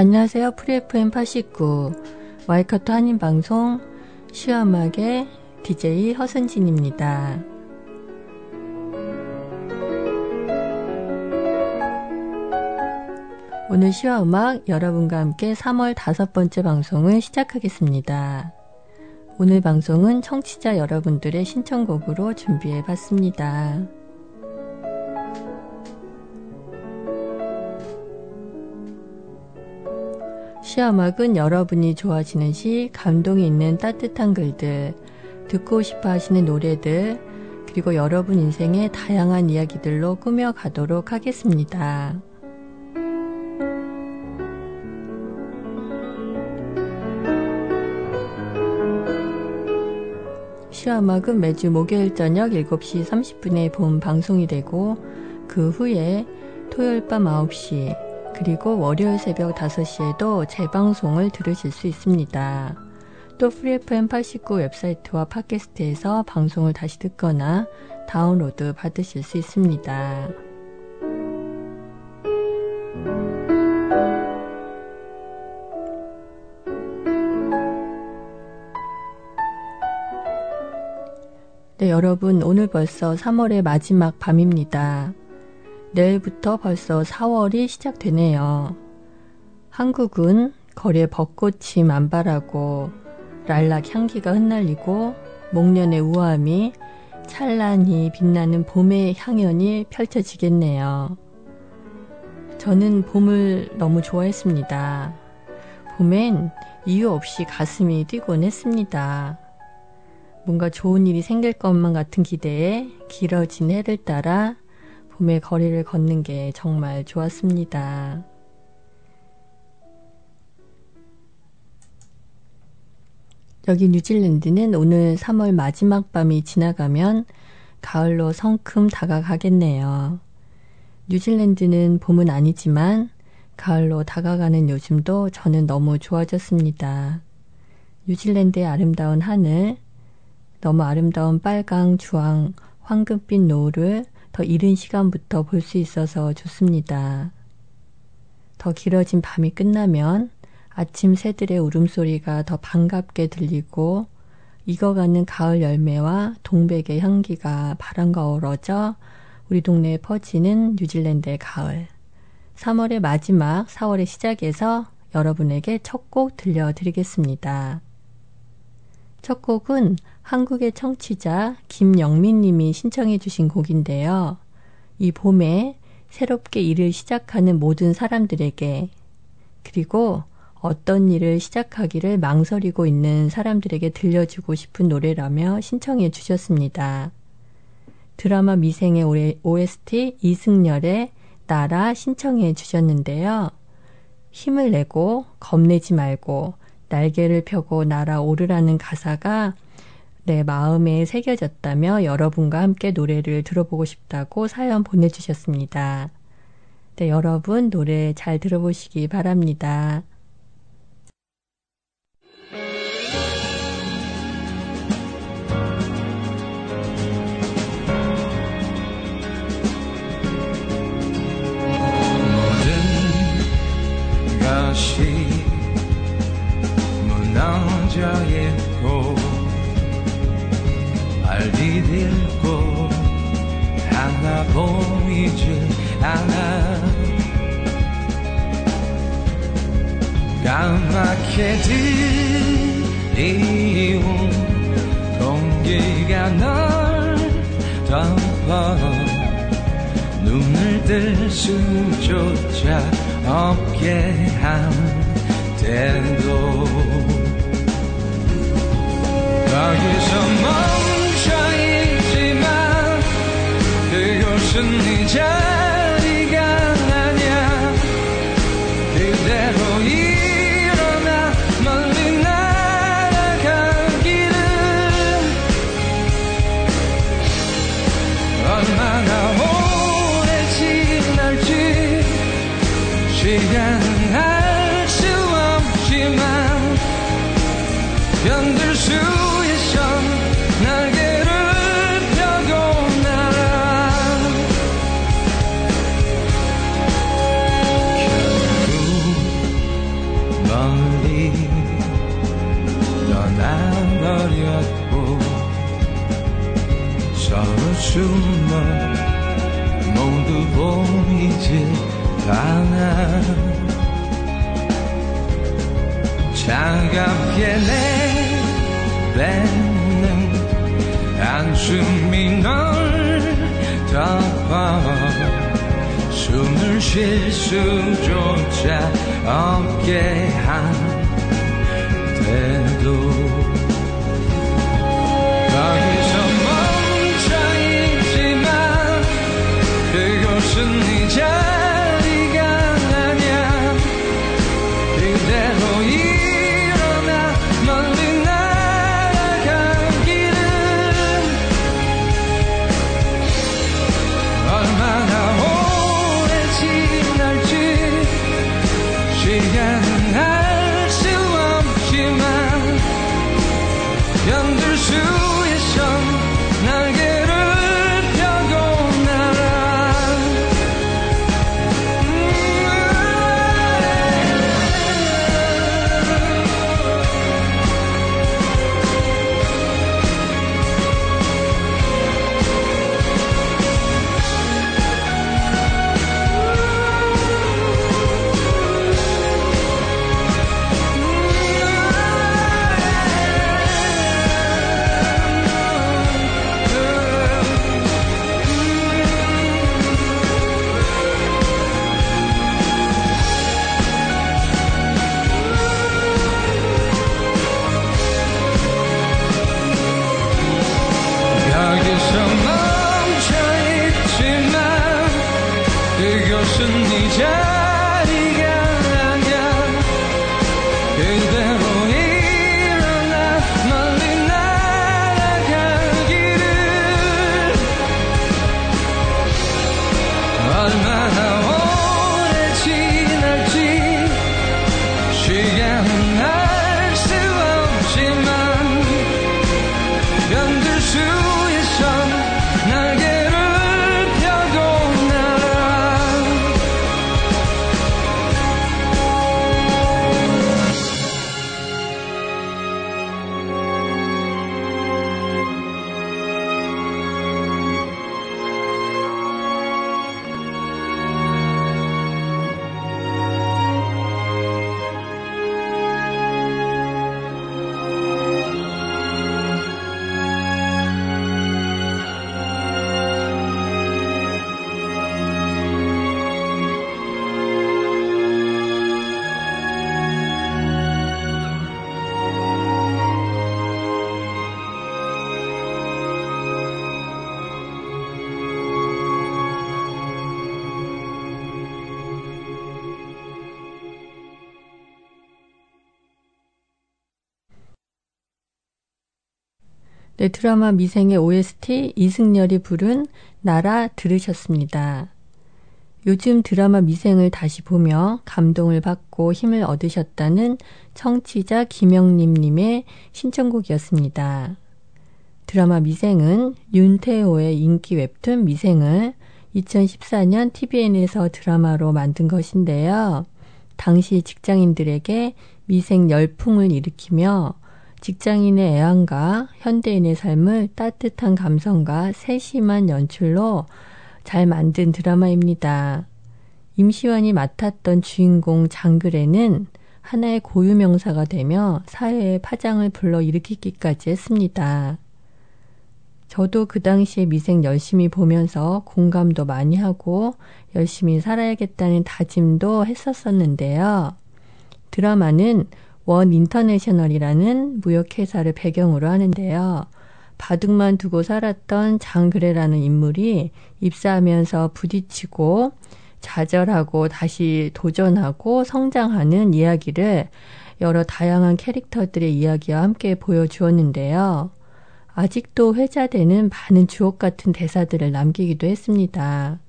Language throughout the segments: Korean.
안녕하세요. 프리FM 89 와이카토 한인방송 시음악의 DJ 허선진입니다. 오늘 시와 음악 여러분과 함께 3월 다섯 번째 방송을 시작하겠습니다. 오늘 방송은 청취자 여러분들의 신청곡으로 준비해 봤습니다. 시음악은 여러분이 좋아하시는 시, 감동이 있는 따뜻한 글들, 듣고 싶어 하시는 노래들, 그리고 여러분 인생의 다양한 이야기들로 꾸며가도록 하겠습니다. 시음악은 매주 목요일 저녁 7시 30분에 본 방송이 되고 그 후에 토요일 밤 9시 그리고 월요일 새벽 5시에도 재방송을 들으실 수 있습니다. 또 FreeFM 89 웹사이트와 팟캐스트에서 방송을 다시 듣거나 다운로드 받으실 수 있습니다. 네, 여러분, 오늘 벌써 3월의 마지막 밤입니다. 내일부터 벌써 4월이 시작되네요. 한국은 거리에 벚꽃이 만발하고 랄락 향기가 흩날리고 목련의 우아함이 찬란히 빛나는 봄의 향연이 펼쳐지겠네요. 저는 봄을 너무 좋아했습니다. 봄엔 이유 없이 가슴이 뛰곤 했습니다. 뭔가 좋은 일이 생길 것만 같은 기대에 길어진 해를 따라 봄의 거리를 걷는 게 정말 좋았습니다. 여기 뉴질랜드는 오늘 3월 마지막 밤이 지나가면 가을로 성큼 다가가겠네요. 뉴질랜드는 봄은 아니지만 가을로 다가가는 요즘도 저는 너무 좋아졌습니다. 뉴질랜드의 아름다운 하늘, 너무 아름다운 빨강, 주황, 황금빛 노을을 더 이른 시간부터 볼 수 있어서 좋습니다. 더 길어진 밤이 끝나면 아침 새들의 울음소리가 더 반갑게 들리고 익어가는 가을 열매와 동백의 향기가 바람과 어우러져 우리 동네에 퍼지는 뉴질랜드의 가을. 3월의 마지막, 4월의 시작에서 여러분에게 첫 곡 들려드리겠습니다. 첫 곡은 한국의 청취자 김영민 님이 신청해 주신 곡인데요. 이 봄에 새롭게 일을 시작하는 모든 사람들에게 그리고 어떤 일을 시작하기를 망설이고 있는 사람들에게 들려주고 싶은 노래라며 신청해 주셨습니다. 드라마 미생의 OST 이승열의 나라 신청해 주셨는데요. 힘을 내고 겁내지 말고 날개를 펴고 날아오르라는 가사가 내 마음에 새겨졌다며 여러분과 함께 노래를 들어보고 싶다고 사연 보내주셨습니다. 네, 여러분 노래 잘 들어보시기 바랍니다. 것이 무너져 있고 빨리 잃고 하나 보이지 않아. 까맣게 들이운 공기가 널 덮어 눈을 뜰 수조차 없게 한 때도. 거기서 멈 그곳 네, 드라마 미생의 OST 이승열이 부른 나라 들으셨습니다. 요즘 드라마 미생을 다시 보며 감동을 받고 힘을 얻으셨다는 청취자 김영림님의 신청곡이었습니다. 드라마 미생은 윤태호의 인기 웹툰 미생을 2014년 TVN에서 드라마로 만든 것인데요. 당시 직장인들에게 미생 열풍을 일으키며 직장인의 애환과 현대인의 삶을 따뜻한 감성과 세심한 연출로 잘 만든 드라마입니다. 임시완이 맡았던 주인공 장글에는 하나의 고유명사가 되며 사회의 파장을 불러 일으키기까지 했습니다. 저도 그 당시에 미생 열심히 보면서 공감도 많이 하고 열심히 살아야겠다는 다짐도 했었었는데요. 드라마는 원 인터내셔널이라는 무역회사를 배경으로 하는데요. 바둑만 두고 살았던 장그래라는 인물이 입사하면서 부딪히고 좌절하고 다시 도전하고 성장하는 이야기를 여러 다양한 캐릭터들의 이야기와 함께 보여주었는데요. 아직도 회자되는 많은 주옥 같은 대사들을 남기기도 했습니다.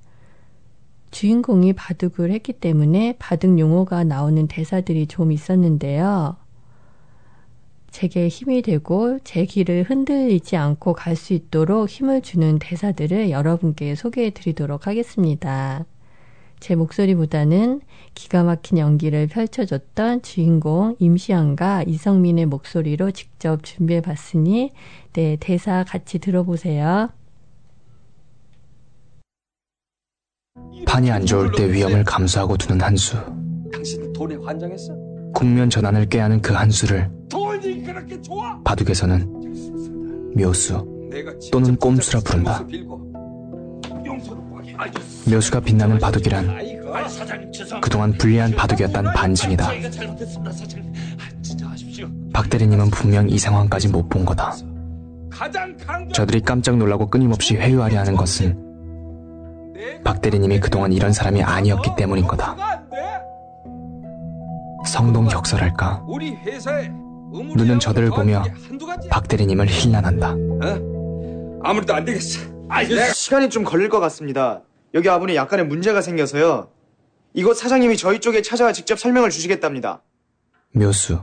주인공이 바둑을 했기 때문에 바둑 용어가 나오는 대사들이 좀 있었는데요. 제게 힘이 되고 제 길을 흔들리지 않고 갈 수 있도록 힘을 주는 대사들을 여러분께 소개해 드리도록 하겠습니다. 제 목소리보다는 기가 막힌 연기를 펼쳐줬던 주인공 임시완과 이성민의 목소리로 직접 준비해 봤으니, 네, 대사 같이 들어보세요. 판이 안 좋을 때 위험을 감수하고 두는 한수. 당신 돈에 환장했어? 국면 전환을 꾀하는 그 한수를 돈이 그렇게 좋아? 바둑에서는 묘수 또는 꼼수라 부른다. 묘수가 빛나는 바둑이란. 그동안 불리한 바둑이었단 반증이다. 아. 박 대리님은 분명 이 상황까지 못 본 거다. 저들이 깜짝 놀라고 끊임없이 회유하려 하는 것은 박 대리님이 그동안 이런 사람이 아니었기 때문인 거다. 성동 격설할까? 우리 회사에 눈은 저들을 보며 박 대리님을 힐난한다. 어? 아무래도 안 되겠어. 내가 시간이 좀 걸릴 것 같습니다. 여기 아분이 약간의 문제가 생겨서요. 이곳 사장님이 저희 쪽에 찾아와 직접 설명을 주시겠답니다. 묘수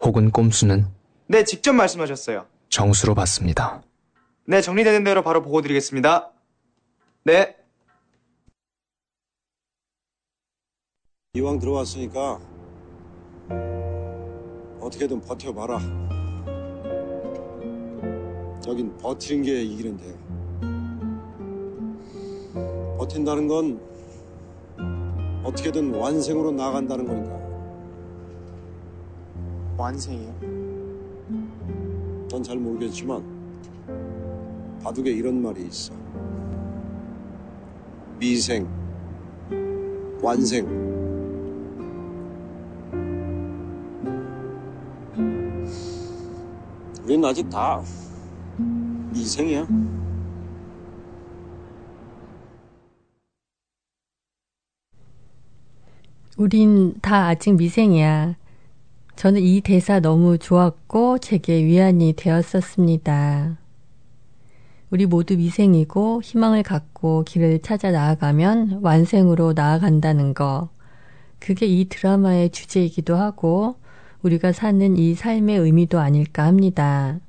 혹은 꼼수는 네, 직접 말씀하셨어요. 정수로 받습니다. 네, 정리되는 대로 바로 보고 드리겠습니다. 네. 이왕 들어왔으니까 어떻게든 버텨봐라. 여긴 버티는 게 이기는 데요. 버틴다는 건 어떻게든 완생으로 나간다는 거니까. 완생이요? 넌 잘 모르겠지만 바둑에 이런 말이 있어. 미생, 완생. 우린 아직 다 미생이야. 우린 다 아직 미생이야. 저는 이 대사 너무 좋았고 제게 위안이 되었었습니다. 우리 모두 미생이고 희망을 갖고 길을 찾아 나아가면 완생으로 나아간다는 거. 그게 이 드라마의 주제이기도 하고 우리가 사는 이 삶의 의미도 아닐까 합니다.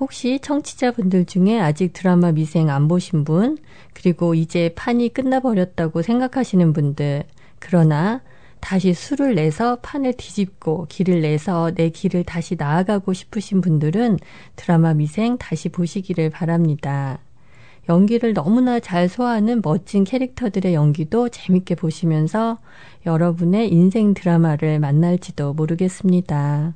혹시 청취자분들 중에 아직 드라마 미생 안 보신 분, 그리고 이제 판이 끝나버렸다고 생각하시는 분들, 그러나 다시 수를 내서 판을 뒤집고 길을 내서 내 길을 다시 나아가고 싶으신 분들은 드라마 미생 다시 보시기를 바랍니다. 연기를 너무나 잘 소화하는 멋진 캐릭터들의 연기도 재밌게 보시면서 여러분의 인생 드라마를 만날지도 모르겠습니다.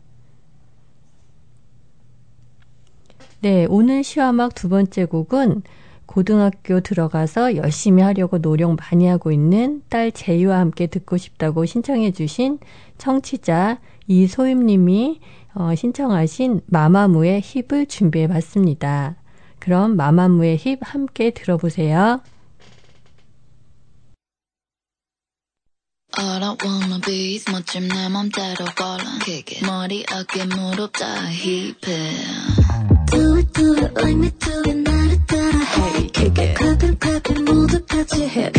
네, 오늘 시화막 두 번째 곡은 고등학교 들어가서 열심히 하려고 노력 많이 하고 있는 딸 제이와 함께 듣고 싶다고 신청해 주신 청취자 이소임 님이 어, 신청하신 마마무의 힙을 준비해 봤습니다. 그럼 마마무의 힙 함께 들어보세요. All I wanna be is 멋짐 내 맘대로 걸어 머리 어깨 무릎 다 힙해 Do it do it like me do it 따라 해 Clap it clap it 모두 같이 해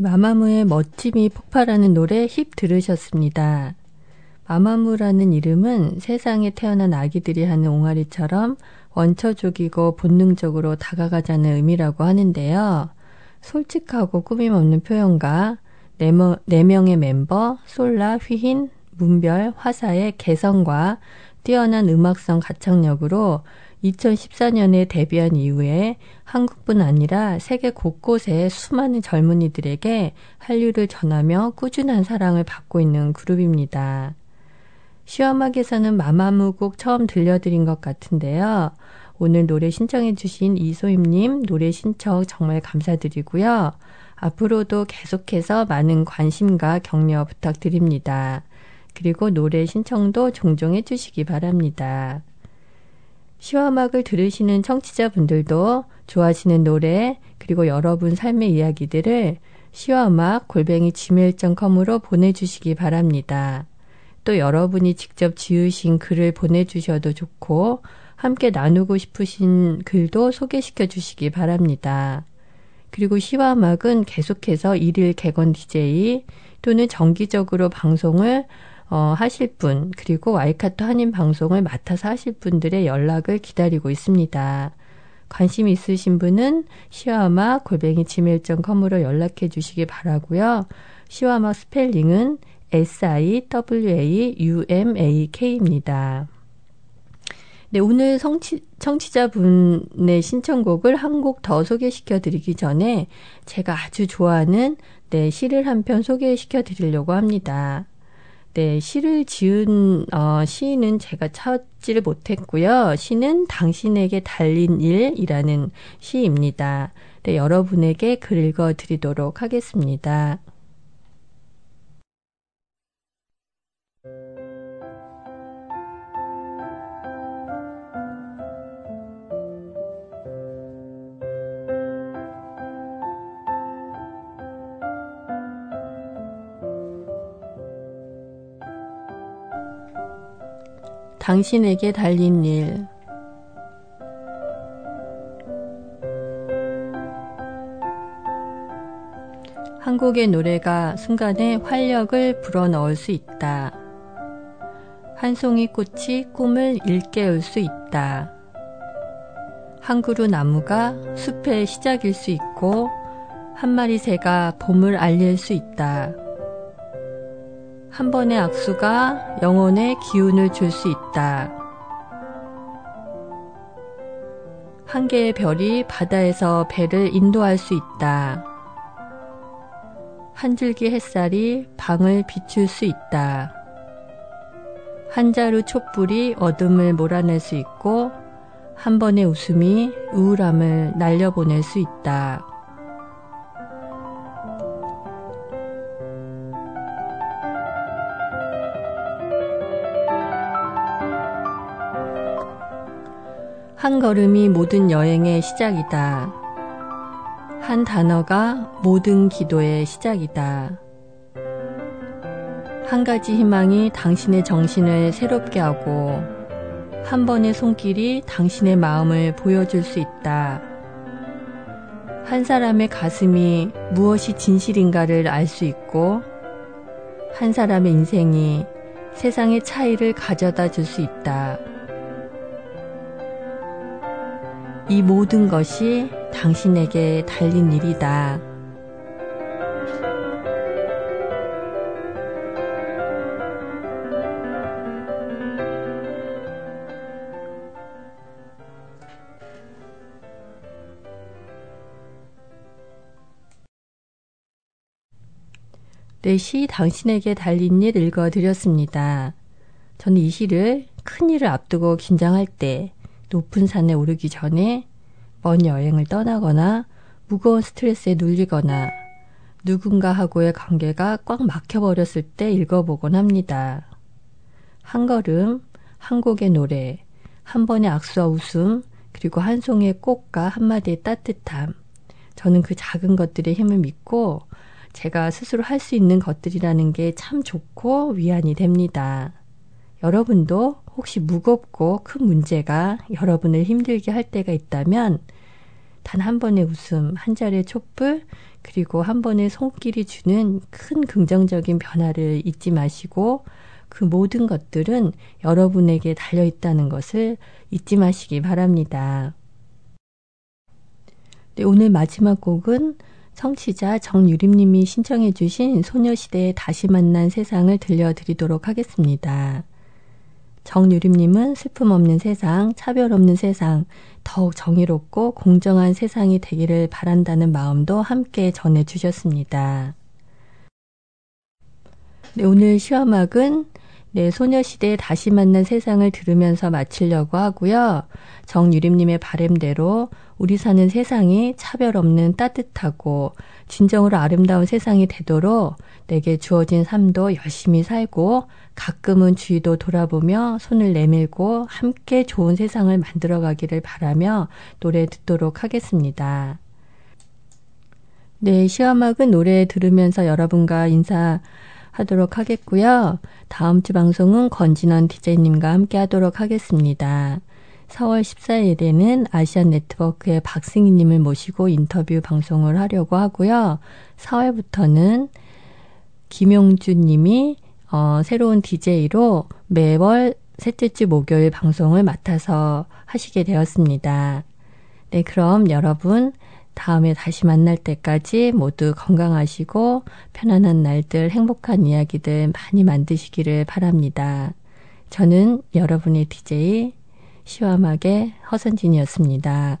마마무의 멋짐이 폭발하는 노래 힙 들으셨습니다. 마마무라는 이름은 세상에 태어난 아기들이 하는 옹알이처럼 원초적이고 본능적으로 다가가자는 의미라고 하는데요. 솔직하고 꾸밈없는 표현과 네, 명- 네 명의 멤버 솔라, 휘힌, 문별, 화사의 개성과 뛰어난 음악성 가창력으로 2014년에 데뷔한 이후에 한국뿐 아니라 세계 곳곳의 수많은 젊은이들에게 한류를 전하며 꾸준한 사랑을 받고 있는 그룹입니다. 시험학에서는 마마무 곡 처음 들려드린 것 같은데요. 오늘 노래 신청해주신 이소임님 노래 신청 정말 감사드리고요. 앞으로도 계속해서 많은 관심과 격려 부탁드립니다. 그리고 노래 신청도 종종 해주시기 바랍니다. 시화음악을 들으시는 청취자분들도 좋아하시는 노래 그리고 여러분 삶의 이야기들을 시화음악 골뱅이 gmail.com으로 보내주시기 바랍니다. 또 여러분이 직접 지으신 글을 보내주셔도 좋고 함께 나누고 싶으신 글도 소개시켜 주시기 바랍니다. 그리고 시화음악은 계속해서 일일 개건 DJ 또는 정기적으로 방송을 어, 하실 분, 그리고 와이카토 한인 방송을 맡아서 하실 분들의 연락을 기다리고 있습니다. 관심 있으신 분은 시와마 골뱅이 gmail.com으로 연락해 주시기 바라고요. 시와마 스펠링은 S-I-W-A-U-M-A-K입니다. 네, 오늘 성취, 청취자분의 신청곡을 한 곡 더 소개시켜 드리기 전에 제가 아주 좋아하는 네, 시를 한 편 소개시켜 드리려고 합니다. 네, 시를 지은 어, 시는 제가 찾지를 못했고요. 시는 당신에게 달린 일이라는 시입니다. 네, 여러분에게 글 읽어 드리도록 하겠습니다. 당신에게 달린 일. 한 곡의 노래가 순간에 활력을 불어넣을 수 있다. 한 송이 꽃이 꿈을 일깨울 수 있다. 한 그루 나무가 숲의 시작일 수 있고, 한 마리 새가 봄을 알릴 수 있다. 한 번의 악수가 영혼에 기운을 줄 수 있다. 한 개의 별이 바다에서 배를 인도할 수 있다. 한 줄기 햇살이 방을 비출 수 있다. 한 자루 촛불이 어둠을 몰아낼 수 있고, 한 번의 웃음이 우울함을 날려보낼 수 있다. 한 걸음이 모든 여행의 시작이다. 한 단어가 모든 기도의 시작이다. 한 가지 희망이 당신의 정신을 새롭게 하고 한 번의 손길이 당신의 마음을 보여줄 수 있다. 한 사람의 가슴이 무엇이 진실인가를 알 수 있고 한 사람의 인생이 세상의 차이를 가져다 줄 수 있다. 이 모든 것이 당신에게 달린 일이다. 내시 당신에게 달린 일 읽어드렸습니다. 저는 이 시를 큰 일을 앞두고 긴장할 때 높은 산에 오르기 전에 먼 여행을 떠나거나 무거운 스트레스에 눌리거나 누군가하고의 관계가 꽉 막혀버렸을 때 읽어보곤 합니다. 한 걸음, 한 곡의 노래, 한 번의 악수와 웃음, 그리고 한 송이의 꽃과 한마디의 따뜻함. 저는 그 작은 것들의 힘을 믿고 제가 스스로 할 수 있는 것들이라는 게 참 좋고 위안이 됩니다. 여러분도 혹시 무겁고 큰 문제가 여러분을 힘들게 할 때가 있다면 단 한 번의 웃음, 한 자리의 촛불, 그리고 한 번의 손길이 주는 큰 긍정적인 변화를 잊지 마시고 그 모든 것들은 여러분에게 달려 있다는 것을 잊지 마시기 바랍니다. 네, 오늘 마지막 곡은 청취자 정유림님이 신청해주신 소녀시대의 다시 만난 세상을 들려드리도록 하겠습니다. 정유림님은 슬픔 없는 세상, 차별 없는 세상, 더욱 정의롭고 공정한 세상이 되기를 바란다는 마음도 함께 전해주셨습니다. 네, 오늘 시험학은 네, 소녀시대 다시 만난 세상을 들으면서 마치려고 하고요. 정유림님의 바램대로 우리 사는 세상이 차별 없는 따뜻하고 진정으로 아름다운 세상이 되도록 내게 주어진 삶도 열심히 살고 가끔은 주위도 돌아보며 손을 내밀고 함께 좋은 세상을 만들어 가기를 바라며 노래 듣도록 하겠습니다. 네, 시험학은 노래 들으면서 여러분과 인사 하도록 하겠고요. 다음 주 방송은 권진원 디제이님과 함께 하도록 하겠습니다. 4월 14일에는 아시안 네트워크의 박승희 님을 모시고 인터뷰 방송을 하려고 하고요. 4월부터는 김용준님이 어, 새로운 DJ로 매월 셋째 주 목요일 방송을 맡아서 하시게 되었습니다. 네, 그럼 여러분 다음에 다시 만날 때까지 모두 건강하시고 편안한 날들, 행복한 이야기들 많이 만드시기를 바랍니다. 저는 여러분의 DJ 시와막의 허선진이었습니다.